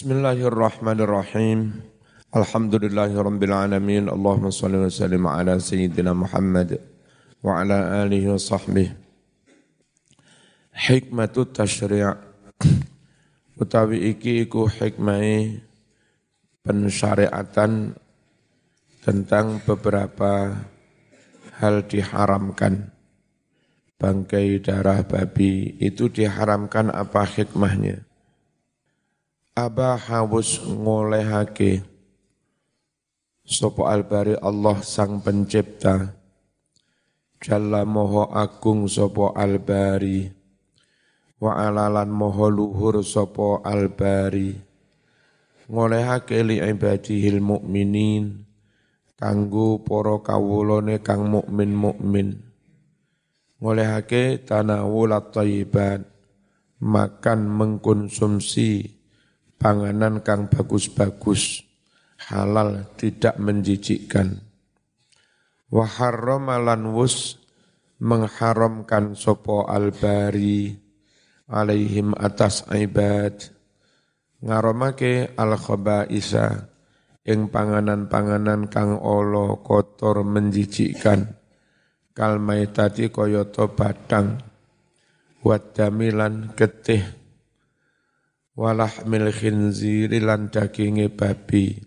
Bismillahirrahmanirrahim. Alhamdulillahirabbil alamin. Allahumma shalli wa sallim ala sayyidina Muhammad wa ala alihi wa sahbihi. Hikmatut tasyri' utawi iki iku hikmai pensyariatan tentang beberapa hal diharamkan. Bangkai darah babi itu diharamkan apa hikmahnya? Aba hawus ngolehake. Sopo albari Allah sang pencipta. Jalla moho agung sopo albari. Wa alalan moho luhur sopo albari. Ngolehake li ibadihil mu'minin. Kanggu poro kawulone kang mukmin mukmin Ngolehake tanawulat tayyibat Makan mengkonsumsi panganan kang bagus-bagus, halal tidak menjijikkan. Wa harramalan wus mengharamkan sopo albari alaihim atas ibad ngaromake al khabaisa ing panganan-panganan kang olo kotor menjijikkan kal maitati koyoto badang wadamilan getih walahmil khinziri lan daginge babi.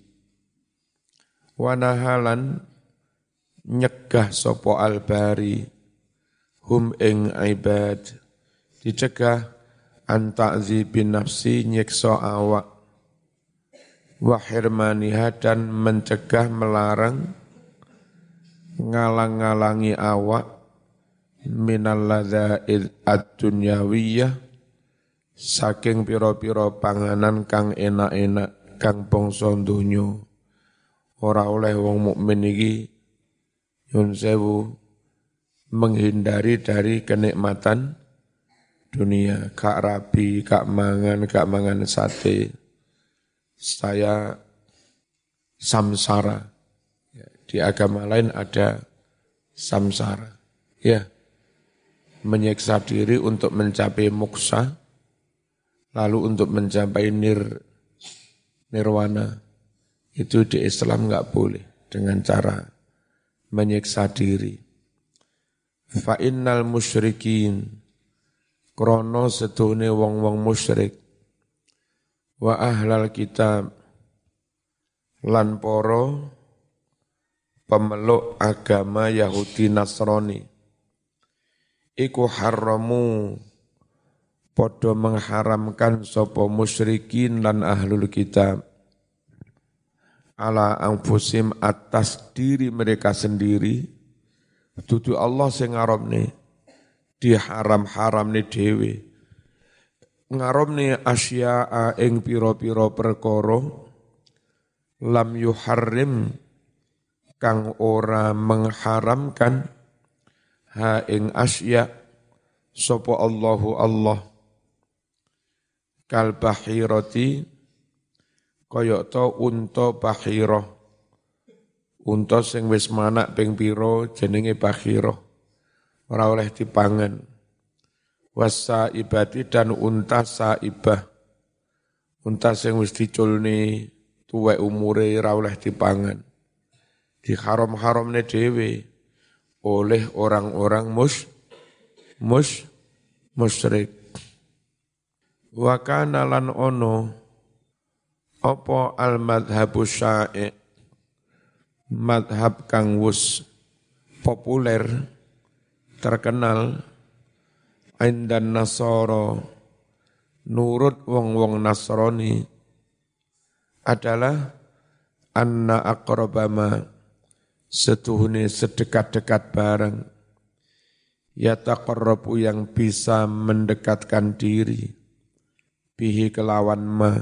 Wanahalan nyegah sopo albari. Hum ing ibad. Dicegah anta'zi bin nafsi nyekso awak. Wahirmaniha dan mencegah melarang ngalang-ngalangi awak. Minal ladzaid ad-dunyawiyah saking piro-piro panganan kang enak-enak kang bangsa donya. Ora oleh wong mukmin iki yun sewu menghindari dari kenikmatan dunia. Kak rabi kak mangan kak mangan sate. Saya samsara. Ya, di agama lain ada samsara. Ya menyiksa diri untuk mencapai moksa Lalu untuk mencapai nir nirwana itu di Islam nggak boleh dengan cara menyiksa diri. Fa innal musyrikin krono setune wong-wong musyrik wa ahlal kitab lan poro pemeluk agama Yahudi Nasrani iku haramu podo mengharamkan sopo musyrikin dan ahlul kitab. Ala anfusim atas diri mereka sendiri. Tutu Allah sing ngaromne diharam-haram ne dewe. Ngaromne asya ing piro-piro perkoro lam yuharrim kang ora mengharamkan. Ha ing asya sopo Allahu Allah kal bahirati kaya to unta bahira unta sing wis manak ping pira jenenge bahira ora oleh dipangan. Wasa ibati dan unta saibah. Unta sing wis diculni tuwek umure ora oleh dipangan. Diharam-haramne dhewe oleh orang-orang mus mus musyrik Wa kana lan ono apa al madhabu sya'i madhab kang wus populer terkenal indan nasoro nurut wong-wong Nasrani adalah anna akrobama setuhuni sedekat-dekat barang yataqarrabu yang bisa mendekatkan diri bihi kelawan ma.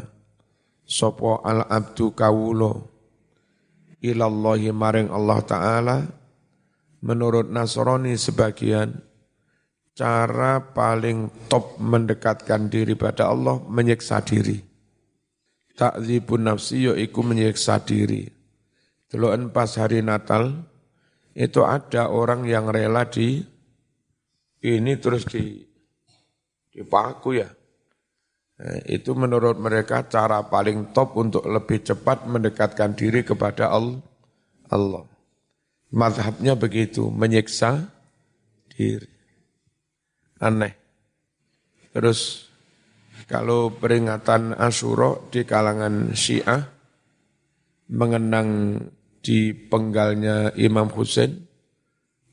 Sopo al abdu kawulo. Ilallahi maring Allah Ta'ala. Menurut Nasrani sebagian cara paling top mendekatkan diri pada Allah menyiksa diri. Takzibun nafsi yaitu menyiksa diri. Teluan pas hari Natal itu ada orang yang rela di ini terus di dipaku ya itu menurut mereka cara paling top untuk lebih cepat mendekatkan diri kepada Allah. Madhabnya begitu, menyiksa diri. Aneh. Terus kalau peringatan Asyura di kalangan Syiah mengenang di penggalnya Imam Husain,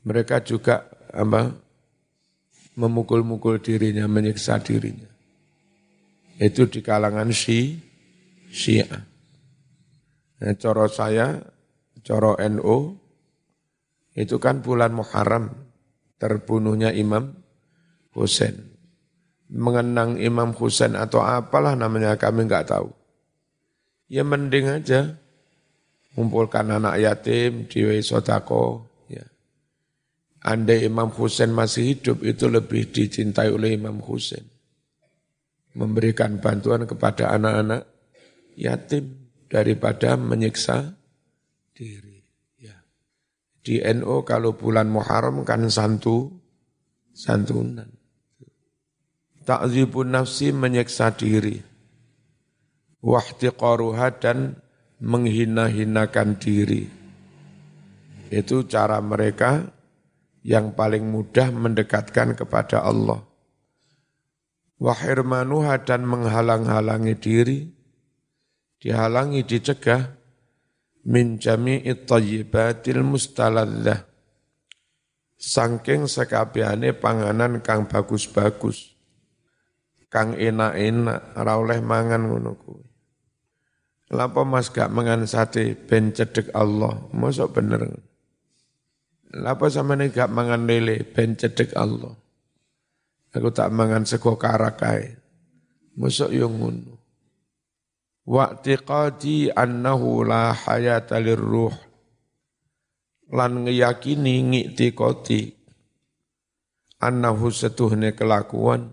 mereka juga apa memukul-mukul dirinya, menyiksa dirinya. Itu di kalangan si Syiah. Nah, coro saya, coro NO, itu kan bulan Muharram, terbunuhnya Imam Husain. Mengenang Imam Husain atau apalah namanya kami nggak tahu. Ya mending aja kumpulkan anak yatim di sodako. Ya. Andai Imam Husain masih hidup itu lebih dicintai oleh Imam Husain memberikan bantuan kepada anak-anak yatim daripada menyiksa diri. Ya. Di NO kalau bulan Muharram kan santu, santunan. Ta'zibun nafsi menyiksa diri. Wahtiqaruha dan menghina-hinakan diri. Itu cara mereka yang paling mudah mendekatkan kepada Allah wahirmanuha dan menghalang-halangi diri, dihalangi dicegah min jami'i thayyibatil mustaladzah. Sangking sekabiane panganan kang bagus-bagus. Kang enak-enak, ora oleh mangan ngono kuwi. Lapa Mas gak mangan sate ben cedek Allah, mosok bener. Lapa sampeyan gak mangan lele ben cedek Allah. Aku tak mangan sego karak kae. Mosok yo ngono. Wa'tiqadi annahu la hayata lirruh. Lan ngeyakini ngiktikoti annahu setuhne kelakuan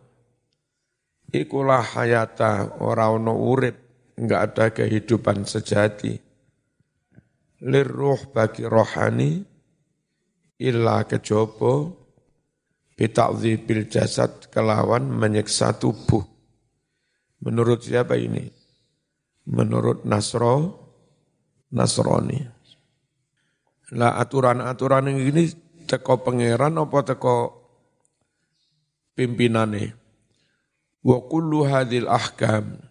ikulah hayata ora ono urip enggak ada kehidupan sejati lirruh bagi rohani illa kejopo bil jasad kelawan menyiksa tubuh. Menurut siapa ini? Menurut Nasro, Nasroni. Lah aturan-aturan ini teko pangeran apa teko pimpinane? Wa kullu hadil ahkam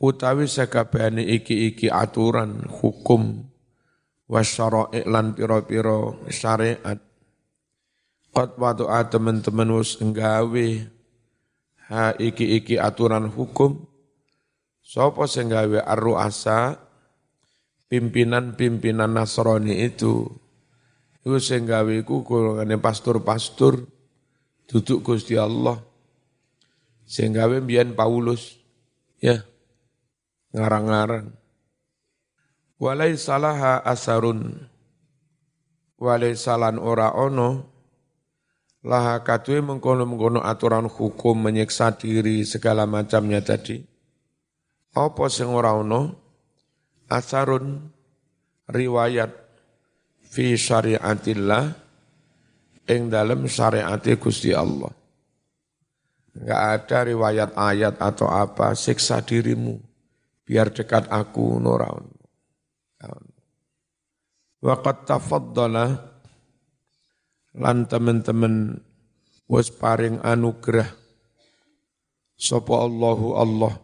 utawi sakabehane iki-iki aturan hukum wa syara'i lan pira-pira syariat Qad wadu'a teman-teman wis nggawe ha iki-iki aturan hukum. Sapa sing gawe ar-ru'asa pimpinan-pimpinan Nasrani itu iku sing gawe iku golongane pastor-pastor duduk Gusti Allah. Sing gawe Paulus ya ngarang-ngarang. Walai salaha asarun walai salan ora ono laha katwe mengkono-mengkono aturan hukum menyiksa diri segala macamnya tadi. Apa sing ora ono? Asarun riwayat fi syariatillah ing dalam syariat Gusti Allah. Enggak ada riwayat ayat atau apa siksa dirimu biar dekat aku nuraun. Waqat tafaddala lan teman-teman wis paring anugerah sapa Allahu Allah.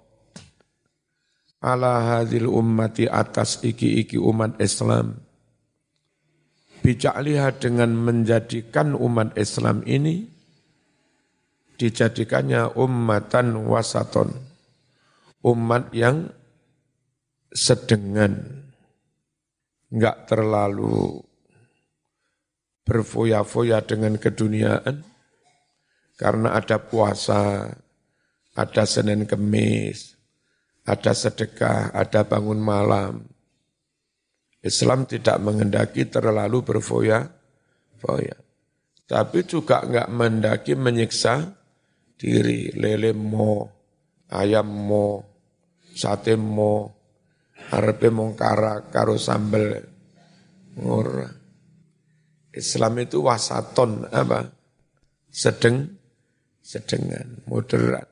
Ala hadhil ummati atas iki-iki umat Islam. Lihat dengan menjadikan umat Islam ini dijadikannya ummatan wasaton. Umat yang sedengan. Enggak terlalu berfoya-foya dengan keduniaan karena ada puasa, ada Senin Kemis, ada sedekah, ada bangun malam. Islam tidak mengendaki terlalu berfoya-foya. Tapi juga enggak mendaki menyiksa diri, lele mo, ayam mo, sate mo, arepe mongkara karo sambel ngurah. Islam itu wasaton apa? Sedeng, sedengan, moderat.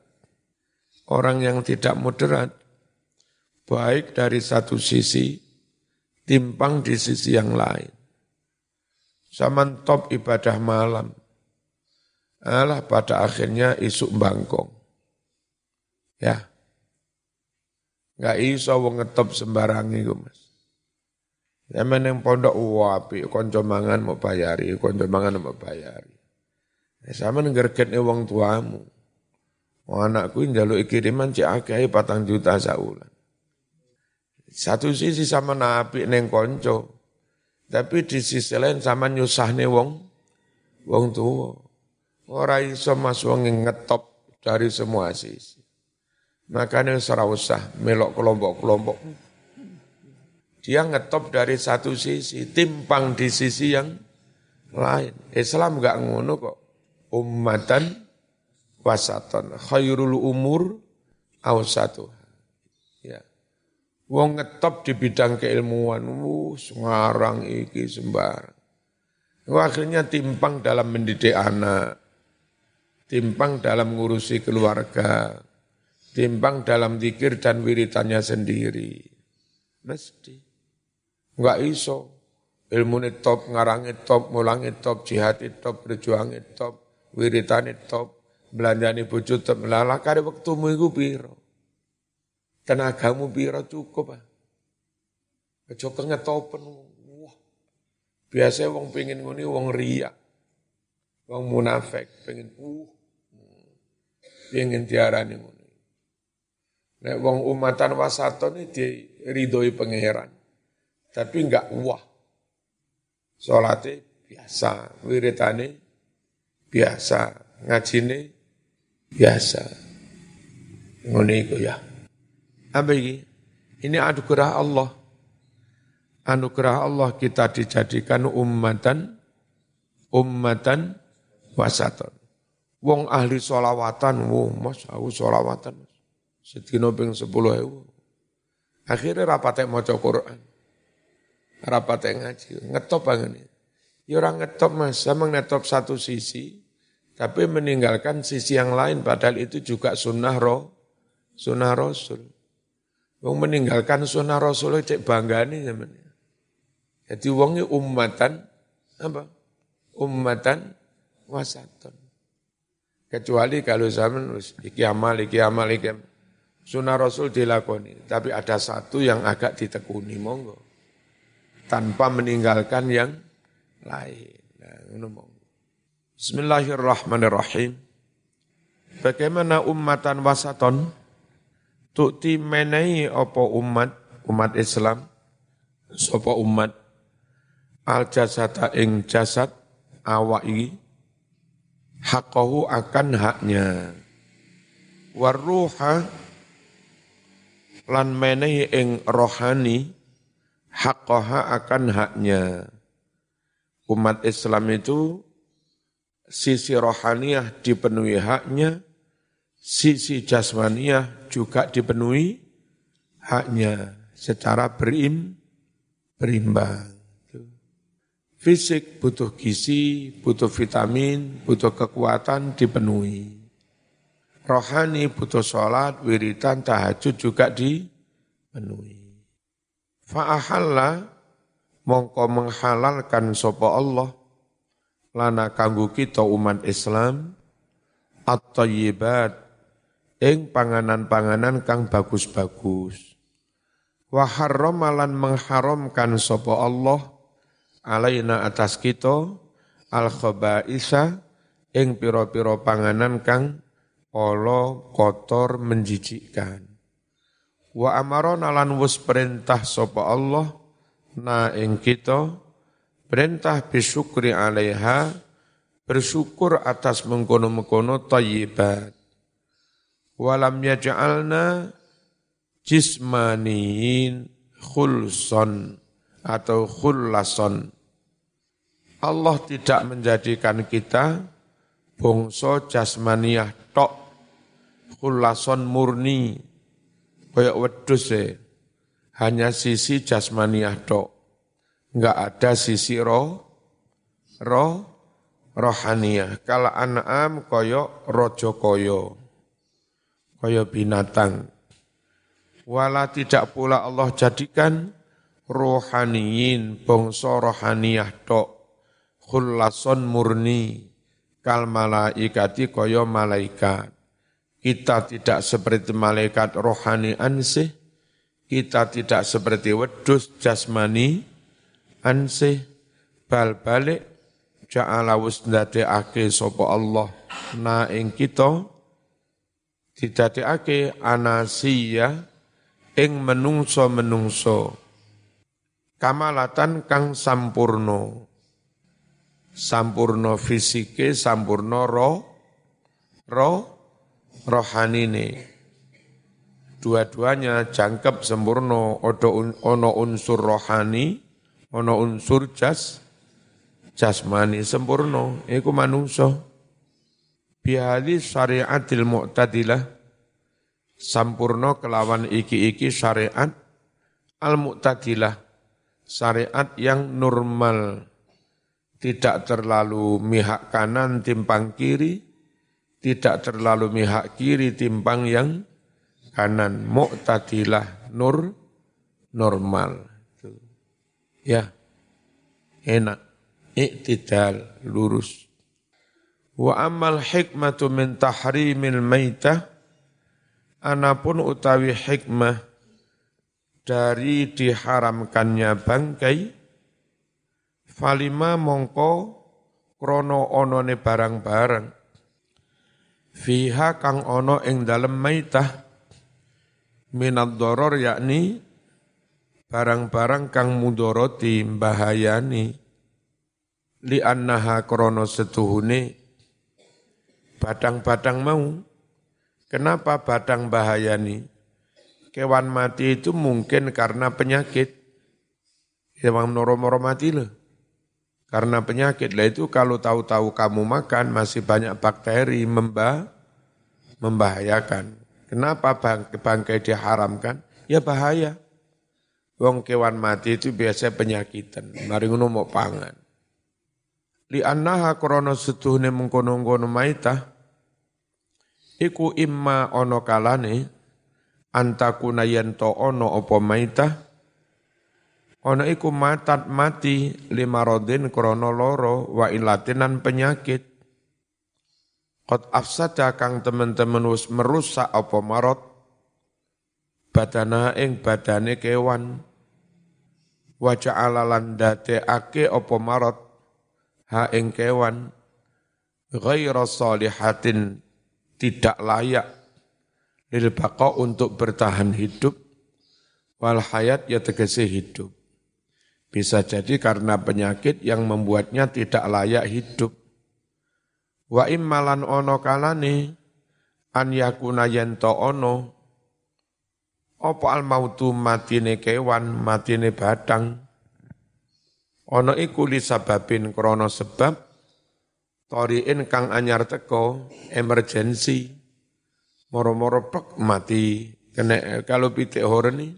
orang yang tidak moderat, baik dari satu sisi, timpang di sisi yang lain. Zaman top ibadah malam, alah pada akhirnya isuk bangkong. Ya, nggak iso wong ngetop sembarang itu mas. Zaman yang pondok wapi, konco mangan mau bayari, konco mangan mau bayari. Ya, sama ngerget wong tuamu. Oh, anakku njaluk kiriman cek akeh patang juta saulan. Satu sisi sama nabi neng konco, tapi di sisi lain sama nyusahne wong wong tua. Ora iso mas wong ngetop dari semua sisi. Makanya ora usah melok kelompok-kelompok. Dia ngetop dari satu sisi, timpang di sisi yang lain. Islam enggak ngono kok. Ummatan wasaton khairul umur awsatu ya. Wong ngetop di bidang keilmuan wus ngarang iki sembarang. Akhirnya timpang dalam mendidik anak. Timpang dalam ngurusi keluarga. Timpang dalam zikir dan wiritannya sendiri. Mesti enggak iso. Ilmu top ngarang top mulang top jihad top berjuang top wiritan top belanjani bojo tetep melala kare wektumu iku piro? Tenagamu piro cukup ah? Aja kengetopen. Wah. Biasa wong pengen ngene wong riak. Wong munafik pengen uh. Pengen diarani ngono nek wong umatan wasaton iki ridhoi pangeran tapi enggak wah salate biasa wiritane biasa ngajine biasa. Iku ya. Apa iki? Ini anugerah Allah. Anugerah Allah kita dijadikan ummatan ummatan wasaton. Wong ahli solawatan, wo, mas, aku solawatan. Sedino ping sepuluh ewu. Akhirnya rapatnya mau Quran. Rapatnya ngaji. Ngetop banget. Ya orang ngetop mas, sama ngetop satu sisi, tapi meninggalkan sisi yang lain padahal itu juga sunnah roh, sunnah rasul. Wong meninggalkan sunnah rasul cek bangga nih namanya. Jadi wongnya ummatan apa? Ummatan wasaton. Kecuali kalau zaman iki amal, iki amal, iki amal. Sunnah Rasul dilakoni, tapi ada satu yang agak ditekuni, monggo. Tanpa meninggalkan yang lain. Nah. Bismillahirrahmanirrahim. Bagaimana ummatan wasaton tukti menai opo umat umat Islam sopo umat al jasata ing jasad awak iki haqahu akan haknya waruha lan menehi ing rohani haqqaha akan haknya umat Islam itu sisi rohaniah dipenuhi haknya, sisi jasmaniah juga dipenuhi haknya secara berim, berimbang. Fisik butuh gizi, butuh vitamin, butuh kekuatan dipenuhi. Rohani butuh sholat, wiritan, tahajud juga dipenuhi. Fa'ahalla mongko menghalalkan sopa Allah lana kanggo kita umat Islam at-tayyibat ing panganan-panganan kang bagus-bagus. Wa harramalan mengharamkan sapa Allah alaina atas kita al khabaisa ing pira-pira panganan kang ala kotor menjijikkan. Wa amarona lan wus perintah sapa Allah na ing kita Perintah bisyukri alaiha, bersyukur atas mengkono-mengkono tayyibat. Walam yaj'alna jismaniin khulson atau khullason. Allah tidak menjadikan kita bongso jasmaniah tok, khullason murni, kayak wedus ya. Hanya sisi jasmaniah tok enggak ada sisi roh, roh, rohaniyah. Kala an'am koyo rojo koyo. kaya binatang. Wala tidak pula Allah jadikan rohaniyin bangsa rohaniyah tok khullason murni kal malaikati kaya malaikat. Kita tidak seperti malaikat rohani ansih, kita tidak seperti wedus jasmani ansih, bal balik ja'ala ndadekake sapa Allah na ing kita. Didadekake anasiya ing menungso-menungso. Kamalatan kang sampurno sampurno fisike sampurno roh roh rohanine. Dua-duanya jangkep sempurna, ono unsur rohani, ono unsur jas, jasmani sempurna, iku manungso. Bihali syariatil mu'tadilah, sampurno kelawan iki-iki syariat. Al-mu'tadilah, syariat yang normal, tidak terlalu mihak kanan timpang kiri, tidak terlalu mihak kiri timpang yang kanan. Mu'tadilah nur normal. Ya enak. Iktidal lurus. Wa amal hikmatu min tahrimil maitah. Anapun utawi hikmah dari diharamkannya bangkai falima mongko krono onone barang-barang fiha kang ono ing dalem maitah minad doror yakni barang-barang kang mudoroti bahayani li annaha krono setuhune badang-badang mau. Kenapa badang bahayani kewan mati itu mungkin karena penyakit. Hewan moro-moro mati loh. Karena penyakit lah itu kalau tahu-tahu kamu makan masih banyak bakteri membah, membahayakan. Kenapa bang, bangkai diharamkan? Ya bahaya. Wong kewan mati itu biasa penyakitan. Mari ngono mau pangan. Li annaha krana setuhne mengkono-kono maitah iku imma ono kalane antakuna yento ono opo maitah Ono iku matat mati lima rodin krono loro wa ilatinan penyakit. Kot afsada kang temen-temen wis merusak apa marot badana ing badane kewan. Wa ja'ala lan ake apa marot ha ing kewan ghaira salihatin tidak layak lil baqa untuk bertahan hidup wal hayat ya tegese hidup bisa jadi karena penyakit yang membuatnya tidak layak hidup. Wa immalan ono kalane an yakuna yento ono. Apa al mautu matine kewan matine badang ono iku li sababin krono sebab toriin kang anyar teko emergensi. Moro-moro pek mati kena kalau pitik horeni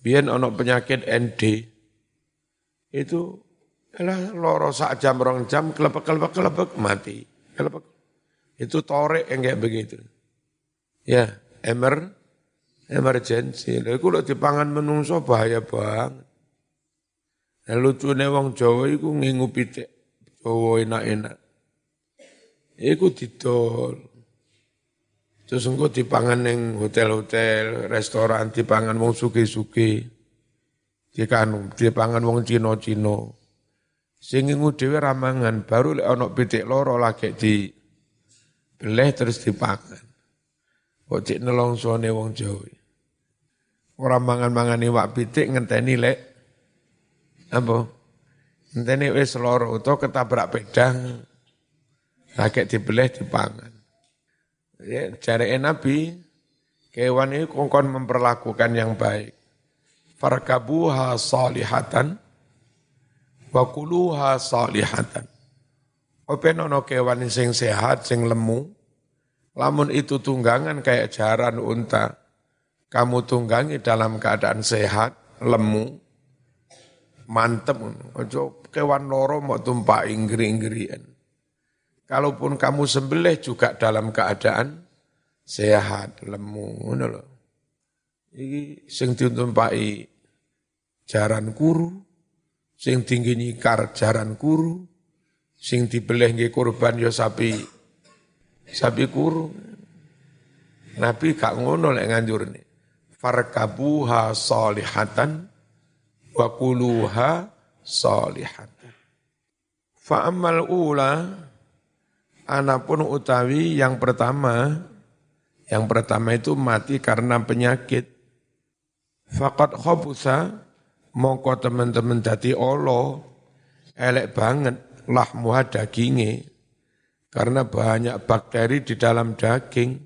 biyen ono penyakit ND itu adalah loro sak jam rong jam kelepek kelepek kelepek mati. Kelepek. Itu torek yang kayak begitu. Ya emer emergency. Lha iku lho dipangan menungso bahaya banget. Nah, lucune wong Jawa iku ngingu pitik Jawa enak-enak. Iku didol. Terus engko dipangan ning hotel-hotel restoran dipangan wong sugih-sugih Dikan dipangan wong Cina-Cina. Sing ngingu dhewe ramangan baru lek ana pitik loro lagi di beleh terus dipangan. Kok cek nelongsone wong Jawa. Ora mangan-mangan iwak pitik ngenteni lek apa? Ngenteni wis loro utawa ketabrak pedang. Lagi dibeleh dipangan. Ya, Nabi, kewan ini kongkon memperlakukan yang baik farkabuha salihatan wa kuluha salihatan. Open ono kewan sing sehat, sing lemu, lamun itu tunggangan kayak jaran unta, kamu tunggangi dalam keadaan sehat, lemu, mantep. Ojo kewan loro mau tumpah inggri-inggrian. Kalaupun kamu sembelih juga dalam keadaan sehat, lemu ngono lho. Iki sing ditumpaki jaran kuru, sing tinggi nyikar jaran kuru, sing dibeleh nggih kurban ya sapi sapi kuru. Nabi gak ngono lek nganjurne. Farkabuha salihatan wa kuluha salihatan. Fa ammal ula anapun utawi yang pertama yang pertama itu mati karena penyakit. Fakat khobusa, mongko teman-teman dati olo, elek banget lahmuha dagingnya. Karena banyak bakteri di dalam daging.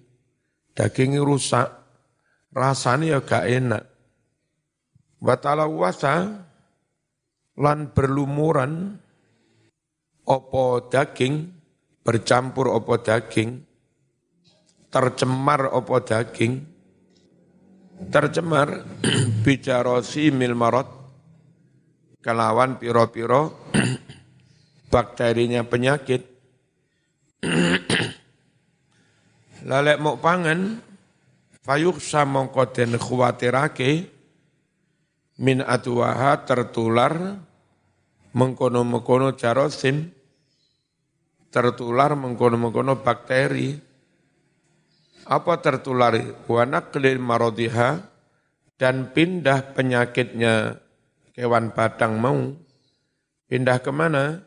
Dagingnya rusak, rasanya ya gak enak. Watala wasa, lan berlumuran, opo daging, bercampur opo daging, tercemar opo daging tercemar bicarosi milmarot kelawan piro-piro bakterinya penyakit. Lalek mau pangan fayuk samongko den min atuwaha tertular mengkono-mengkono jarosim tertular mengkono-mengkono bakteri apa tertular wa naqlil maradiha dan pindah penyakitnya kewan badang mau? Pindah ke mana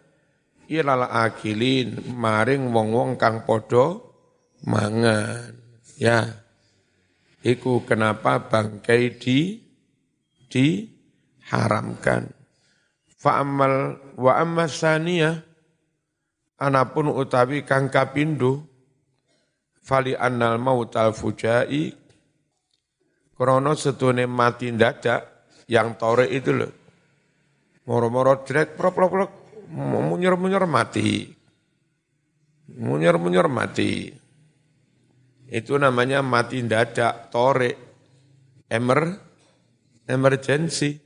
ilal akilin maring wong-wong kang podo mangan. Ya. Iku kenapa bangkai di diharamkan. Fa amal wa anapun utawi kang kapindo fali annal mautal fujai. Krono setune mati dadak yang tore itu loh moro-moro drek prok prok prok munyer-munyer mati. Munyer-munyer mati. Itu namanya mati dadak tore emer emergency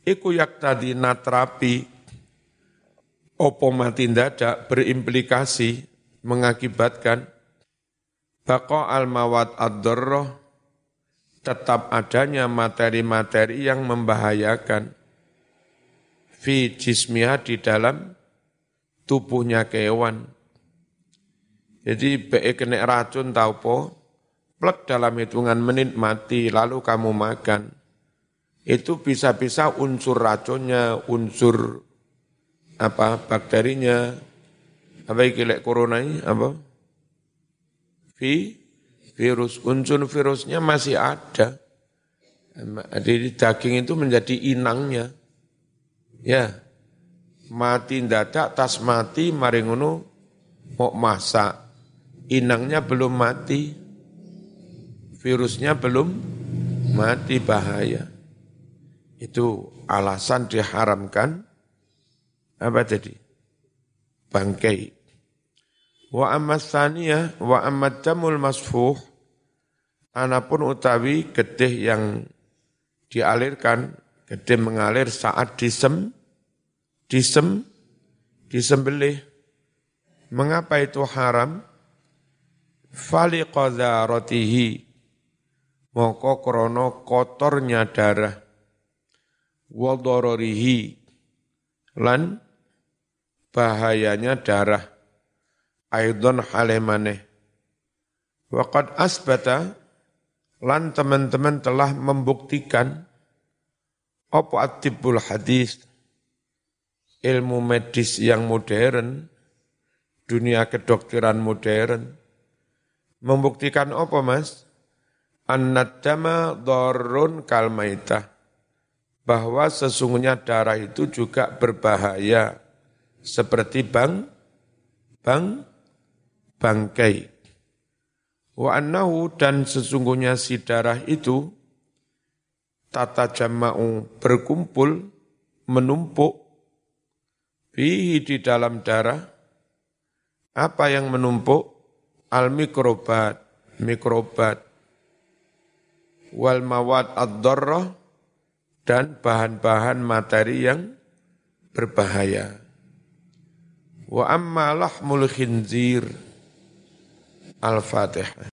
iku yak tadi natrapi opo mati dadak berimplikasi mengakibatkan Bako al-mawat ad tetap adanya materi-materi yang membahayakan fi jismiha di dalam tubuhnya kewan. Jadi be kena racun tau po, plek dalam hitungan menit mati lalu kamu makan. Itu bisa-bisa unsur racunnya, unsur apa bakterinya, apa iki corona ini apa? Vi, virus. Unsur virusnya masih ada. Di daging itu menjadi inangnya. Ya, mati dadak, tas mati, maringono mau masak. Inangnya belum mati. Virusnya belum mati bahaya. Itu alasan diharamkan apa tadi? Bangkai. Wa amma tsaniyah wa amma jamul masfuh anapun utawi getih yang dialirkan, getih mengalir saat disem disem disembelih. Mengapa itu haram? Fali qadaratihi moko krono kotornya darah wa lan bahayanya darah aidon halemane. Waqad asbata lan teman-teman telah membuktikan apa atibul hadis ilmu medis yang modern dunia kedokteran modern. Membuktikan apa mas? Annadama dharrun kalmaita bahwa sesungguhnya darah itu juga berbahaya. Seperti bang bang bangkai. Wa annahu dan sesungguhnya si darah itu tata jama'u berkumpul, menumpuk, fihi di dalam darah, apa yang menumpuk? Al mikrobat, mikrobat, wal mawad ad dan bahan-bahan materi yang berbahaya. Wa amma lahmul khinzir Al-Fatihah.